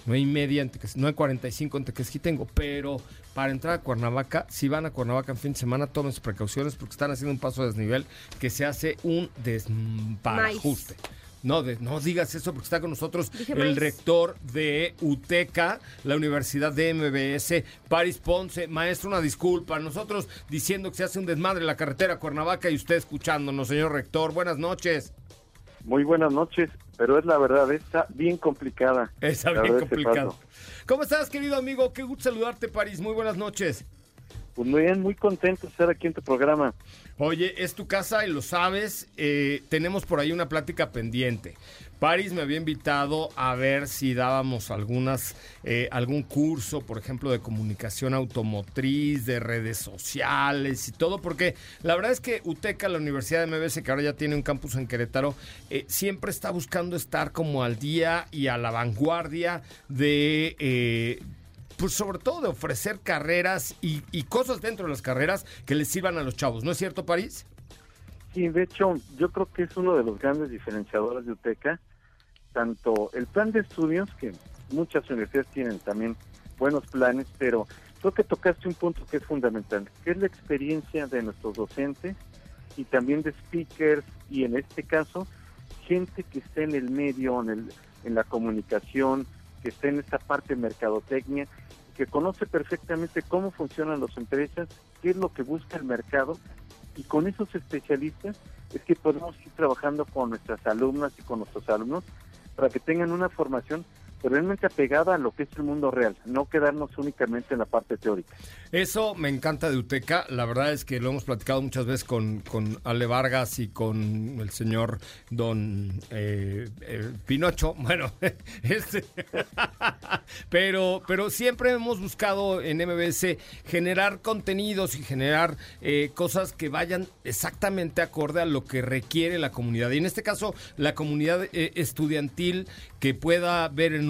9 y media, en Teques- 9.45 en Tequesquitengo. Pero para entrar a Cuernavaca, si van a Cuernavaca en fin de semana, tomen sus precauciones porque están haciendo un paso de desnivel que se hace un desparajuste. No, de- no digas eso porque está con nosotros Dije el rector de UTECA, la Universidad de MBS, Paris Ponce. Maestro, una disculpa. Nosotros diciendo que se hace un desmadre en la carretera Cuernavaca y usted escuchándonos, señor rector. Buenas noches. Muy buenas noches, pero es la verdad, está bien complicada. Está bien este complicado. ¿Cómo estás, querido amigo? Qué gusto saludarte, París. Muy buenas noches. Pues muy bien, muy contento de estar aquí en tu programa. Oye, es tu casa y lo sabes. eh, tenemos por ahí una plática pendiente. París me había invitado a ver si dábamos algunas, eh, algún curso, por ejemplo, de comunicación automotriz, de redes sociales y todo, porque la verdad es que UTECA, la Universidad de MBS, que ahora ya tiene un campus en Querétaro, eh, siempre está buscando estar como al día y a la vanguardia de... eh, pues sobre todo de ofrecer carreras y, y cosas dentro de las carreras que les sirvan a los chavos, ¿no es cierto, París? Sí, de hecho, yo creo que es uno de los grandes diferenciadores de UTECA, tanto el plan de estudios, que muchas universidades tienen también buenos planes, pero creo que tocaste un punto que es fundamental, que es la experiencia de nuestros docentes y también de speakers y en este caso, gente que está en el medio, en, el, en la comunicación, que está en esta parte mercadotecnia, que conoce perfectamente cómo funcionan las empresas, qué es lo que busca el mercado y con esos especialistas es que podemos ir trabajando con nuestras alumnas y con nuestros alumnos para que tengan una formación realmente apegada a lo que es el mundo real, no quedarnos únicamente en la parte teórica. Eso me encanta de UTECA. La verdad es que lo hemos platicado muchas veces con, con Ale Vargas y con el señor Don eh, eh, Pinocho. Bueno, este, pero, pero siempre hemos buscado en MBS generar contenidos y generar eh, cosas que vayan exactamente acorde a lo que requiere la comunidad. Y en este caso, la comunidad eh, estudiantil que pueda ver en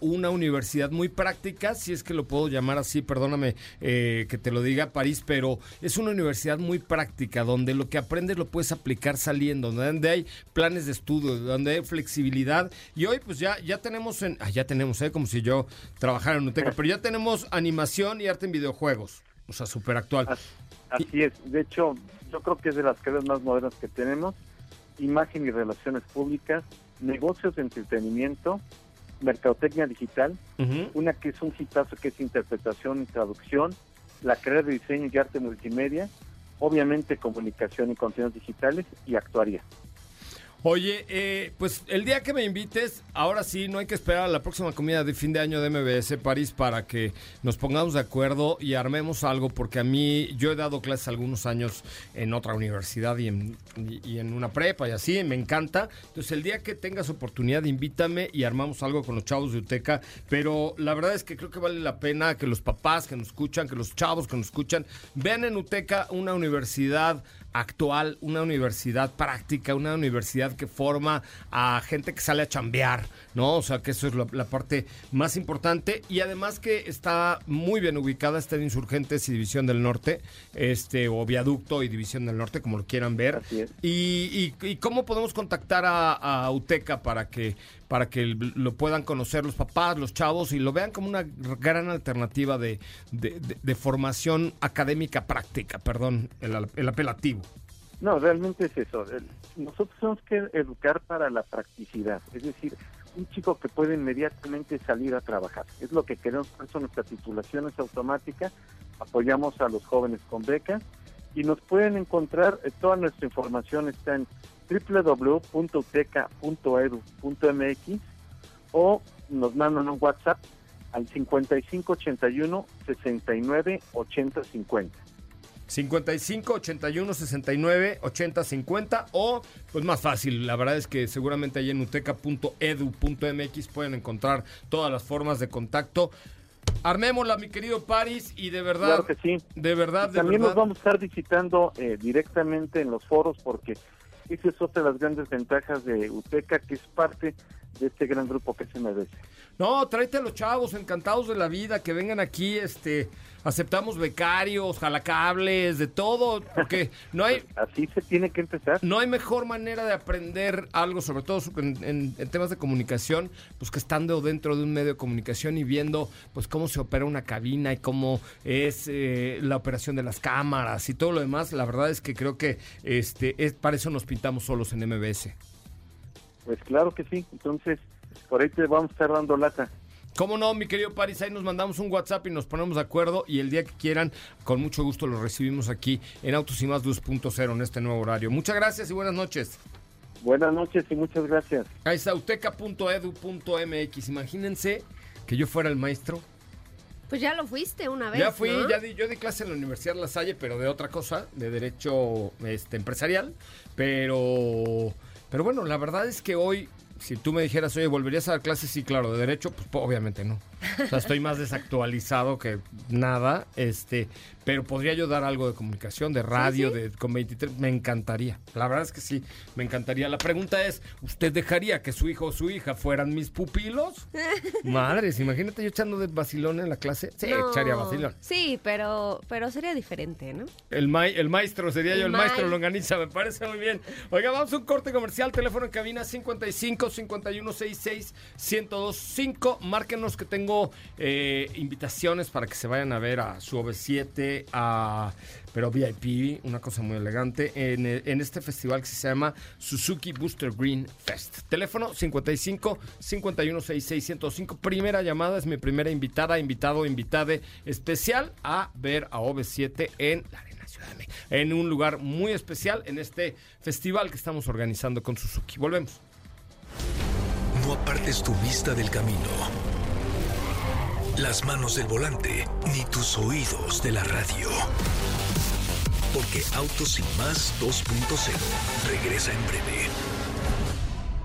Una universidad muy práctica, si es que lo puedo llamar así, perdóname eh, que te lo diga París, pero es una universidad muy práctica, donde lo que aprendes lo puedes aplicar saliendo, donde hay planes de estudio, donde hay flexibilidad. Y hoy pues ya, ya tenemos, en, ah, ya tenemos, eh, como si yo trabajara en UTECA, pero ya tenemos animación y arte en videojuegos, o sea, súper actual. Así, así es, de hecho, yo creo que es de las carreras más modernas que tenemos, imagen y relaciones públicas, negocios de entretenimiento, mercadotecnia digital, una que es un hitazo que es interpretación y traducción, la carrera de diseño y arte multimedia, obviamente comunicación y contenidos digitales y actuaría. Oye, eh, pues el día que me invites, ahora sí, no hay que esperar a la próxima comida de fin de año de MBS París para que nos pongamos de acuerdo y armemos algo, porque a mí, yo he dado clases algunos años en otra universidad y en, y, y en una prepa y así, me encanta. Entonces el día que tengas oportunidad, invítame y armamos algo con los chavos de Uteca, pero la verdad es que creo que vale la pena que los papás que nos escuchan, que los chavos que nos escuchan, vean en Uteca una universidad actual, una universidad práctica, una universidad que forma a gente que sale a chambear, ¿no? O sea, que eso es la, la parte más importante y además que está muy bien ubicada, está en Insurgentes y División del Norte, este, o Viaducto y División del Norte, como lo quieran ver. Y- y cómo podemos contactar a, a UTECA para que para que lo puedan conocer los papás, los chavos y lo vean como una gran alternativa de, de- formación académica práctica, perdón, el, el apelativo. No, realmente es eso. Nosotros tenemos que educar para la practicidad, es decir, un chico que puede inmediatamente salir a trabajar. Es lo que queremos, por eso nuestra titulación es automática, apoyamos a los jóvenes con becas y nos pueden encontrar, eh, toda nuestra información está en www.uteca.edu.mx o nos mandan un WhatsApp al 5581 69 80 50. 55 81 69 80 50 o pues más fácil, la verdad es que seguramente ahí en uteca.edu.mx pueden encontrar todas las formas de contacto. Armémosla, mi querido Paris, y de verdad, Claro que sí. de verdad, de También verdad. nos vamos a estar visitando eh, directamente en los foros porque esa es otra de las grandes ventajas de UTECA, que es parte de este gran grupo que es MBS. No, tráete a los chavos encantados de la vida que vengan aquí, este, aceptamos becarios, jalacables, de todo, porque no hay Así se tiene que empezar. no hay mejor manera de aprender algo, sobre todo en, en- en temas de comunicación, pues que estando dentro de un medio de comunicación y viendo pues cómo se opera una cabina y cómo es eh, la operación de las cámaras y todo lo demás. La verdad es que creo que este es para eso nos pintamos solos en MBS. Pues claro que sí. Entonces, por ahí te vamos a estar dando lata. ¿Cómo no, mi querido Paris? Ahí nos mandamos un WhatsApp y nos ponemos de acuerdo y el día que quieran, con mucho gusto lo recibimos aquí en Autos y Más 2.0 en este nuevo horario. Muchas gracias y buenas noches. Buenas noches y muchas gracias. Ahí está, uteca.edu.mx. Imagínense que yo fuera el maestro. Pues ya lo fuiste una vez. Ya fui, ¿no? ya di, yo di clase en la Universidad La Salle, pero de otra cosa, de derecho este, empresarial. Pero, pero bueno, la verdad es que hoy, si tú me dijeras, oye, ¿volverías a dar clases? Sí, claro, de derecho, pues obviamente no. O sea, estoy más desactualizado que nada, este, pero podría yo dar algo de comunicación, de radio, de con 23, me encantaría. La verdad es que sí, me encantaría. La pregunta es, ¿usted dejaría que su hijo o su hija fueran mis pupilos? Madres, imagínate yo echando de vacilón en la clase. Sí, No. echaría vacilón. Sí, pero, pero sería diferente, ¿no? El, ma- el maestro sería El yo, el ma- maestro Longaniza, me parece muy bien. Oiga, vamos a un corte comercial, teléfono en cabina 55 51 66 1025. Márquenos que tengo eh, invitaciones para que se vayan a ver a su OV7, a, pero VIP, una cosa muy elegante, en, este festival que se llama Suzuki Booster Green Fest. Teléfono 55 51 66 1025. Primera llamada, es mi primera invitada, invitado, invitade especial a ver a OV7 en la Arena Ciudad de. En un lugar muy especial en este festival que estamos organizando con Suzuki. Volvemos. No apartes tu vista del camino, las manos del volante, ni tus oídos de la radio. Porque Autos sin más 2.0 regresa en breve.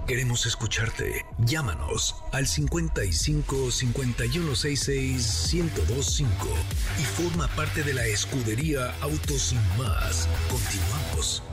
Queremos escucharte. Llámanos al 55 5166 1025 y forma parte de la escudería Autos sin más. Continuamos.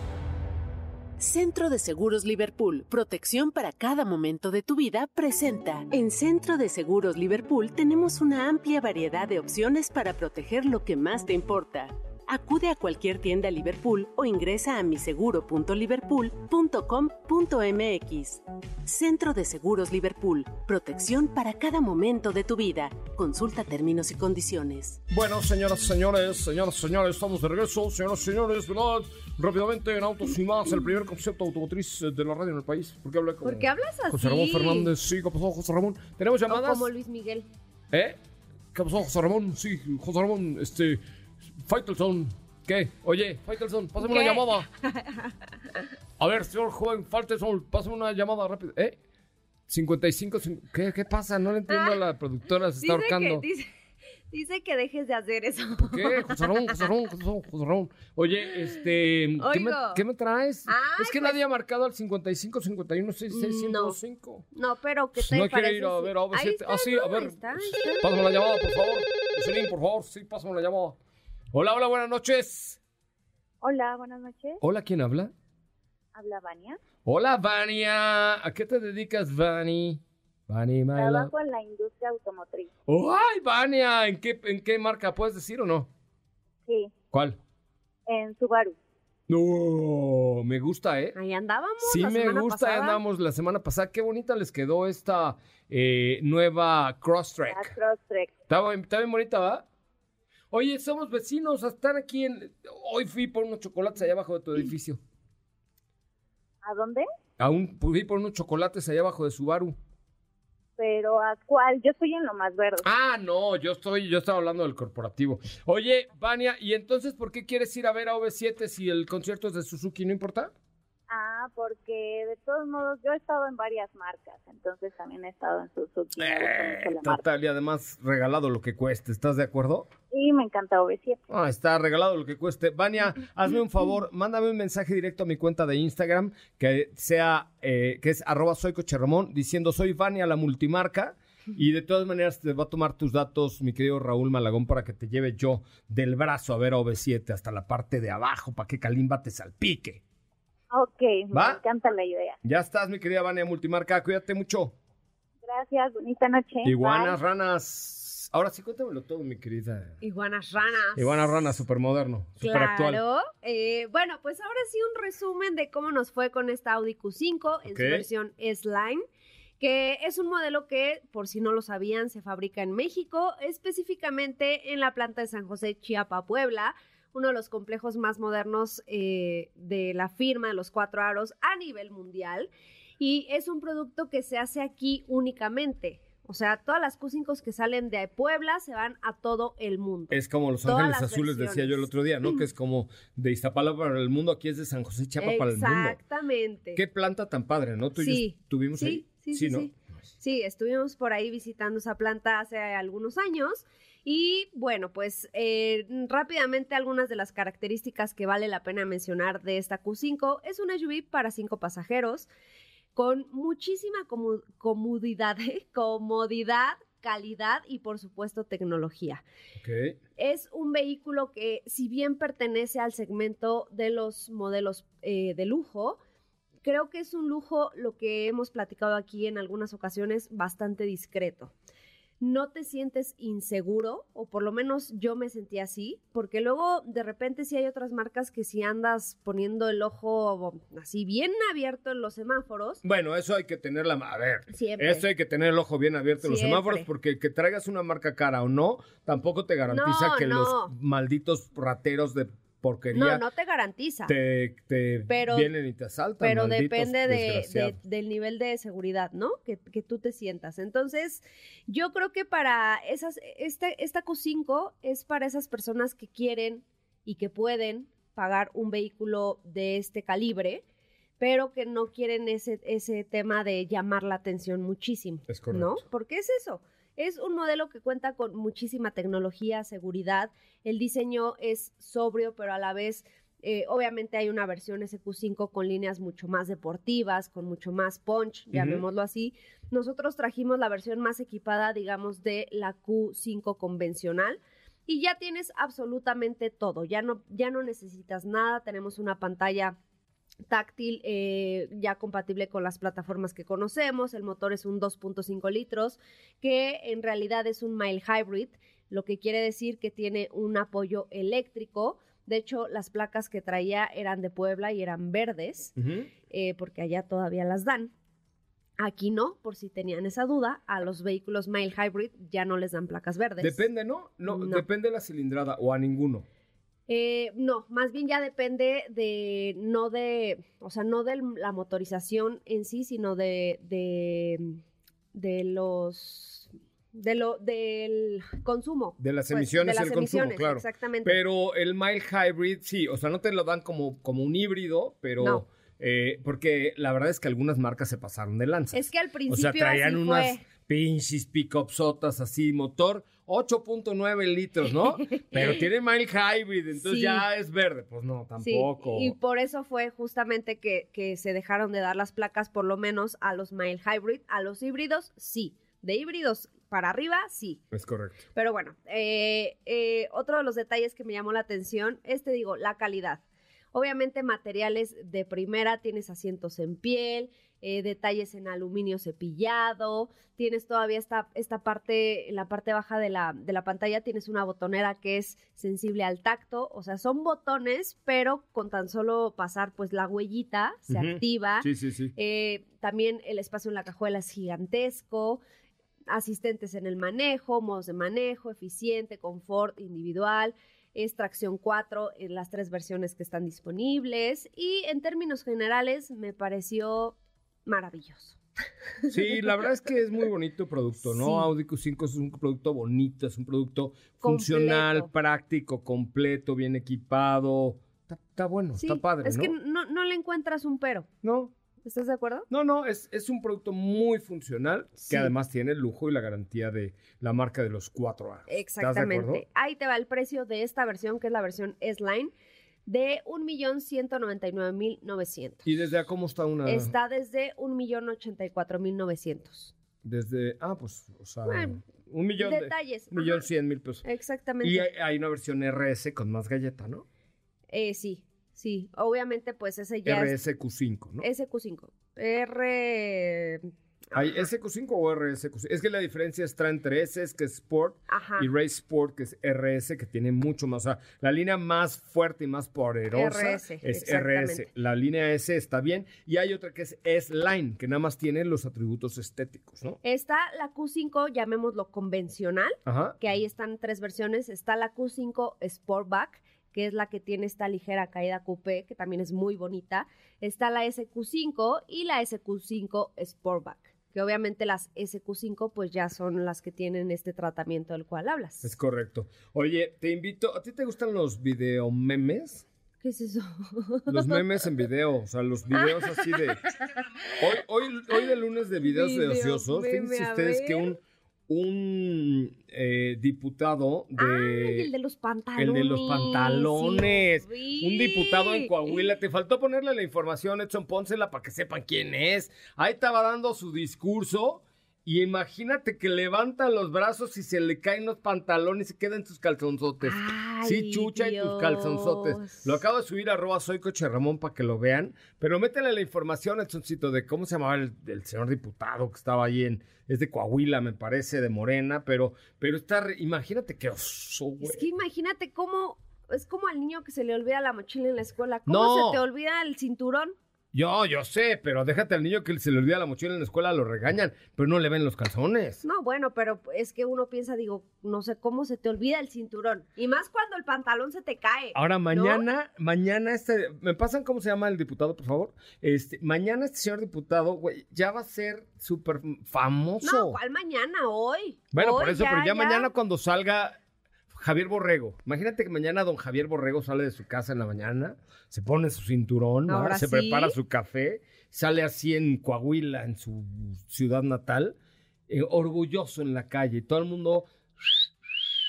Centro de Seguros Liverpool, protección para cada momento de tu vida, presenta. En Centro de Seguros Liverpool tenemos una amplia variedad de opciones para proteger lo que más te importa. Acude a cualquier tienda Liverpool o ingresa a miseguro.liverpool.com.mx. Centro de Seguros Liverpool, protección para cada momento de tu vida. Consulta términos y condiciones. Bueno, señoras, señores, señoras, señores, estamos de regreso. Señoras, señores, ¿verdad? Rápidamente en Autos y Más, el primer concepto automotriz eh, de la radio en el país. ¿Por qué habla como ¿Por qué hablas así? José Ramón Fernández? Sí, ¿qué pasó, José Ramón? ¿Tenemos O llamadas? como Luis Miguel. ¿Eh? ¿Qué pasó, José Ramón? Sí, José Ramón, este... Faitelson. ¿Qué? Oye, Faitelson, pásame una ¿Qué? llamada. A ver, señor joven Faitelson, pásame una llamada rápida. ¿Eh? 55, cin- ¿qué, ¿qué pasa? No le entiendo a la productora, se está Ah, Dice que, ahorcando. dice, dice que dejes de hacer eso. ¿Qué? José Ramón, José Ramón, José Ramón. Oye, este, ¿qué me, qué me traes? Ay, es que pues- nadie ha marcado al 55 51 66 No. 105. No, pero que Pues te no quiere ir a ver a OV7. Ahí está, Ah, sí, a no, ver. Pásame la llamada, por favor. Jocelyn, por favor, sí, pásame la llamada. Hola, hola, buenas noches. Hola, buenas noches. Hola, ¿quién habla? Habla Vania. Hola, Vania. ¿A qué te dedicas, Vani? Vani, my love. Trabajo en la industria automotriz. ¡Ay, Vania! ¿En qué, ¿En qué marca puedes decir o no? Sí, ¿Cuál? en Subaru. No, me gusta, ¿eh? Ahí andábamos. Sí, la me gusta. pasada. Andamos la semana pasada. Qué bonita les quedó esta eh, nueva La Crosstrek. Crosstrek. Está, está bien bonita, ¿va? Oye, somos vecinos. Están aquí en. Hoy fui por unos chocolates allá abajo de tu edificio. ¿A dónde? Aún fui por unos chocolates allá abajo de Subaru. Pero ¿a cuál? Yo estoy en lo más verde. Ah, no, yo estoy, yo estaba hablando del corporativo. Oye, Vania, ¿y entonces por qué quieres ir a ver a OV7 si el concierto es de Suzuki? ¿No importa? Ah, porque de todos modos yo he estado en varias marcas, entonces también he estado en Suzuki. Eh, total, y además regalado lo que cueste. ¿Estás de acuerdo? Y me encanta V7. Ah, está regalado lo que cueste. Vania, hazme un favor, mándame un mensaje directo a mi cuenta de Instagram que sea, eh, que es arroba diciendo soy Vania la multimarca. Y de todas maneras te va a tomar tus datos, mi querido Raúl Malagón, para que te lleve yo del brazo a ver a OV7 hasta la parte de abajo, para que Kalimba te salpique. Ok, ¿Va? me encanta la idea. Ya estás, mi querida Vania Multimarca, cuídate mucho. Gracias, bonita noche. Iguanas, Bye. ranas. Ahora sí, cuéntamelo todo, mi querida. Iguanas ranas. Iguanas, ranas, súper moderno, súper actual. Claro. Eh, bueno, pues ahora sí un resumen de cómo nos fue con esta Audi Q5 en su versión S-Line, que es un modelo que, por si no lo sabían, se fabrica en México, específicamente en la planta de San José Chiapa, Puebla, uno de los complejos más modernos eh, de la firma de los cuatro aros a nivel mundial. Y es un producto que se hace aquí únicamente. O sea, todas las Q5 que salen de Puebla se van a todo el mundo. Es como Los Todas Ángeles Azules, decía yo el otro día, ¿no? Que es como de Iztapalapa para el mundo, aquí es de San José Chiapa para el mundo. Exactamente. Qué planta tan padre, ¿no? Tú y yo Sí, estuvimos sí, ahí. sí, sí, ¿no? sí. Sí, estuvimos por ahí visitando esa planta hace algunos años. Y bueno, pues eh, rápidamente algunas de las características que vale la pena mencionar de esta Q5 es una SUV para cinco pasajeros con muchísima comodidad, comodidad, calidad y por supuesto tecnología. Es un vehículo que, si bien pertenece al segmento de los modelos eh, de lujo, creo que es un lujo, lo que hemos platicado aquí en algunas ocasiones, bastante discreto. No te sientes inseguro, o por lo menos yo me sentí así, porque luego de repente sí hay otras marcas que si andas poniendo el ojo así bien abierto en los semáforos, Bueno, eso hay que tenerla. A ver, siempre. Eso hay que tener el ojo bien abierto en los semáforos porque que traigas una marca cara o no, tampoco te garantiza No, que no. los malditos rateros de porquería no te garantiza. te, te Pero- vienen y te asaltan. pero depende de, del nivel de seguridad, ¿no? Que, que tú te sientas. Entonces, yo creo que para esas, este, esta Q5 es para esas personas que quieren y que pueden pagar un vehículo de este calibre, pero que no quieren ese, ese tema de llamar la atención muchísimo. Es correcto. ¿No? Porque es eso. Es un modelo que cuenta con muchísima tecnología, seguridad. El diseño es sobrio, pero a la vez, eh, obviamente hay una versión SQ5 con líneas mucho más deportivas, con mucho más punch, llamémoslo así. Nosotros trajimos la versión más equipada, digamos, de la Q5 convencional. Y ya tienes absolutamente todo, ya no, ya no necesitas nada, tenemos una pantalla táctil eh, ya compatible con las plataformas que conocemos. El motor es un 2.5 litros que en realidad es un mild hybrid, lo que quiere decir que tiene un apoyo eléctrico. De hecho, las placas que traía eran de Puebla y eran verdes, eh, porque allá todavía las dan. Aquí no, por si tenían esa duda, a los vehículos mild hybrid ya no les dan placas verdes. Depende, ¿no? ¿no? No. Depende de la cilindrada o a ninguno. Eh, no, más bien ya depende de, no de, o sea, no de la motorización en sí, sino de, de, de los, de lo, del consumo. De las pues, emisiones de y las el consumo, claro. Exactamente. Pero el mild hybrid, sí, o sea, no te lo dan como, como un híbrido, pero... No. eh, porque la verdad es que algunas marcas se pasaron de lanza. es que al O principio sea, traían así unas fue. pinches pick-upsotas así, motor 8.9 litros, ¿no? Pero tiene mild hybrid, entonces Sí. ya es verde. Pues no, Sí, tampoco. y por eso fue justamente que, que se dejaron de dar las placas, por lo menos a los mild hybrid, a los híbridos, sí. De híbridos para arriba, sí. Es correcto. Pero bueno, eh, eh, otro de los detalles que me llamó la atención es, te digo, la calidad. Obviamente materiales de primera, tienes asientos en piel, eh, detalles en aluminio cepillado, tienes todavía esta, esta parte, en la parte baja de la, de la pantalla tienes una botonera que es sensible al tacto, o sea, son botones, pero con tan solo pasar pues la huellita se activa. Sí, sí, sí. Eh, también el espacio en la cajuela es gigantesco, asistentes en el manejo, modos de manejo, eficiente, confort individual, es tracción 4 en las tres versiones que están disponibles y en términos generales me pareció maravilloso. Sí, la verdad es que es muy bonito producto, ¿no? Sí. Audi Q5 es un producto bonito, es un producto funcional, práctico, completo, bien equipado. Está, está bueno, Sí, está padre, es ¿no? que no, no le encuentras un pero. No, ¿Estás de acuerdo? no, no, es, es un producto muy funcional Sí. que además tiene el lujo y la garantía de la marca de los cuatro años. ¿Estás de acuerdo? Exactamente. Ahí te va el precio de esta versión, que es la versión S-Line, de 1.199.900. ¿Y desde a cómo está una...? Está desde 1.084.900. Desde, ah, pues, o sea, Bueno, un millón de... Detalles. Un millón cien mil pesos. Exactamente. Y hay, hay una versión RS con más galleta, ¿no? Eh, sí, sí. Obviamente, pues ese ya es RSQ5, ¿no? SQ5. R... ¿Hay SQ5 o RSQ5? Es que la diferencia está entre S, que es Sport, Ajá. y Race Sport, que es RS, que tiene mucho más. O sea, la línea más fuerte y más poderosa RS, es. RS. La línea S está bien. Y hay otra que es S-Line, que nada más tiene los atributos estéticos, ¿no? Está la Q5, llamémoslo convencional, Ajá. que ahí están tres versiones. Está la Q5 Sportback, que es la que tiene esta ligera caída coupé, que también es muy bonita. Está la SQ5 y la SQ5 Sportback. Que obviamente las SQ5 pues ya son las que tienen este tratamiento del cual hablas. Es correcto. Oye, te invito, ¿a ti te gustan los videomemes? ¿Qué es eso? Los memes en video, o sea, los videos así de... Hoy, hoy, hoy de lunes de videos de Video ociosos, fíjense ustedes que un, un eh, diputado de... El de los pantalones. El de los pantalones. Sí. Un diputado en Coahuila. Te faltó ponerle la información, Edson, pónsela para que sepan quién es. Ahí estaba dando su discurso. Y imagínate que levanta los brazos y se le caen los pantalones y quedan tus calzonzotes. Ay, sí, chucha y tus Dios. calzonzotes. Lo acabo de subir a arroba soy coche Ramón para que lo vean. Pero métele la información, Edsoncito, de cómo se llamaba el, el señor diputado que estaba ahí en. Es de Coahuila, me parece, de Morena. Pero, pero está. re- Imagínate qué oso. Es que imagínate cómo es como al niño que se le olvida la mochila en la escuela. ¿Cómo No. se te olvida el cinturón? Yo, yo sé, pero déjate al niño que se le olvida la mochila en la escuela, lo regañan, pero no le ven los calzones. No, bueno, pero es que uno piensa, digo, no sé cómo se te olvida el cinturón. Y más cuando el pantalón se te cae. Ahora mañana, mañana este, ¿me pasan cómo se llama el diputado, por favor? Este, mañana este señor diputado, güey, ya va a ser súper famoso. No, ¿cuál mañana? Hoy. Bueno, Hoy, por eso, pero ya, mañana cuando salga Javier Borrego, imagínate que mañana don Javier Borrego sale de su casa en la mañana, se pone su cinturón, se sí. prepara su café, sale así en Coahuila, en su ciudad natal, eh, orgulloso en la calle, y todo el mundo...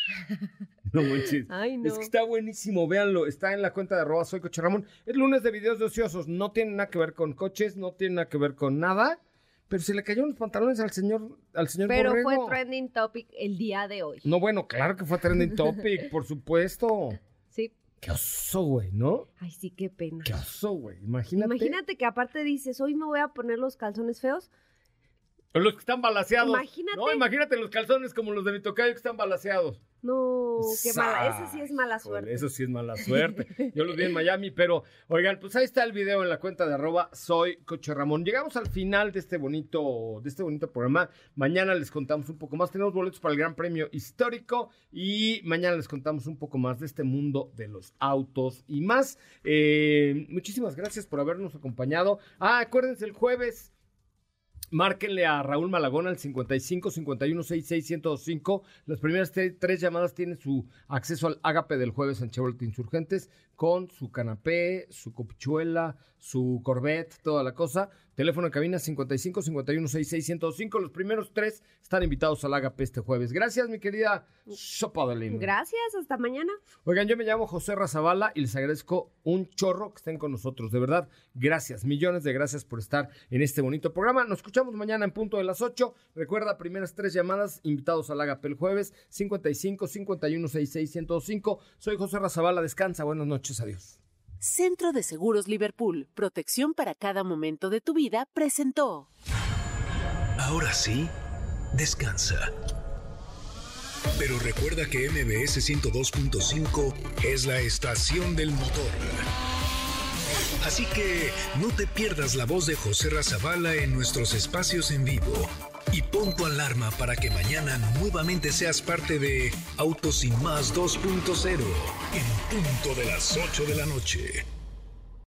No manches. Ay, no. Es que está buenísimo, véanlo, está en la cuenta de arroba soy coche Ramón. Es lunes de videos de ociosos, no tiene nada que ver con coches, no tiene nada que ver con nada, pero se le cayeron los pantalones al señor, al señor Pero Borrego. fue trending topic el día de hoy. No, bueno, claro que fue trending topic, por supuesto. Sí. Qué oso, güey, ¿no? Ay, sí, qué pena. Qué oso, güey. Imagínate. Imagínate que aparte dices, hoy me voy a poner los calzones feos. Los que están balaseados. Imagínate. No, imagínate los calzones como los de mi tocayo que están balaseados. No, qué mala. Ese sí es mala suerte. Eso sí es mala suerte. Yo los vi en Miami, pero oigan, pues ahí está el video en la cuenta de arroba soy Coche Ramón. Llegamos al final de este bonito, de este bonito programa. Mañana les contamos un poco más. Tenemos boletos para el Gran Premio Histórico y mañana les contamos un poco más de este mundo de los autos y más. Eh, muchísimas gracias por habernos acompañado. Ah, acuérdense el jueves. Márquenle a Raúl Malagón al 55 51 66 105. Las primeras tre- tres llamadas tienen su acceso al ágape del jueves en Chevrolet Insurgentes con su canapé, su copichuela, su Corvette, toda la cosa. Teléfono en cabina 55 51 66 105. Los primeros tres están invitados al ágape este jueves. Gracias, mi querida Sopa de Lima. Gracias, hasta mañana. Oigan, yo me llamo José Razabala y les agradezco un chorro que estén con nosotros. De verdad, gracias, millones de gracias por estar en este bonito programa. Nos escuchamos mañana en punto de las 8. Recuerda, primeras tres llamadas, invitados al Agape el jueves, 55 51 66 105. Soy José Razabala, descansa, buenas noches, adiós. Centro de Seguros Liverpool, protección para cada momento de tu vida, presentó. Ahora sí, descansa. Pero recuerda que MBS 102.5 es la estación del motor. Así que no te pierdas la voz de José Razabala en nuestros espacios en vivo. Y pon tu alarma para que mañana nuevamente seas parte de Autos y Más 2.0 en punto de las 8 de la noche.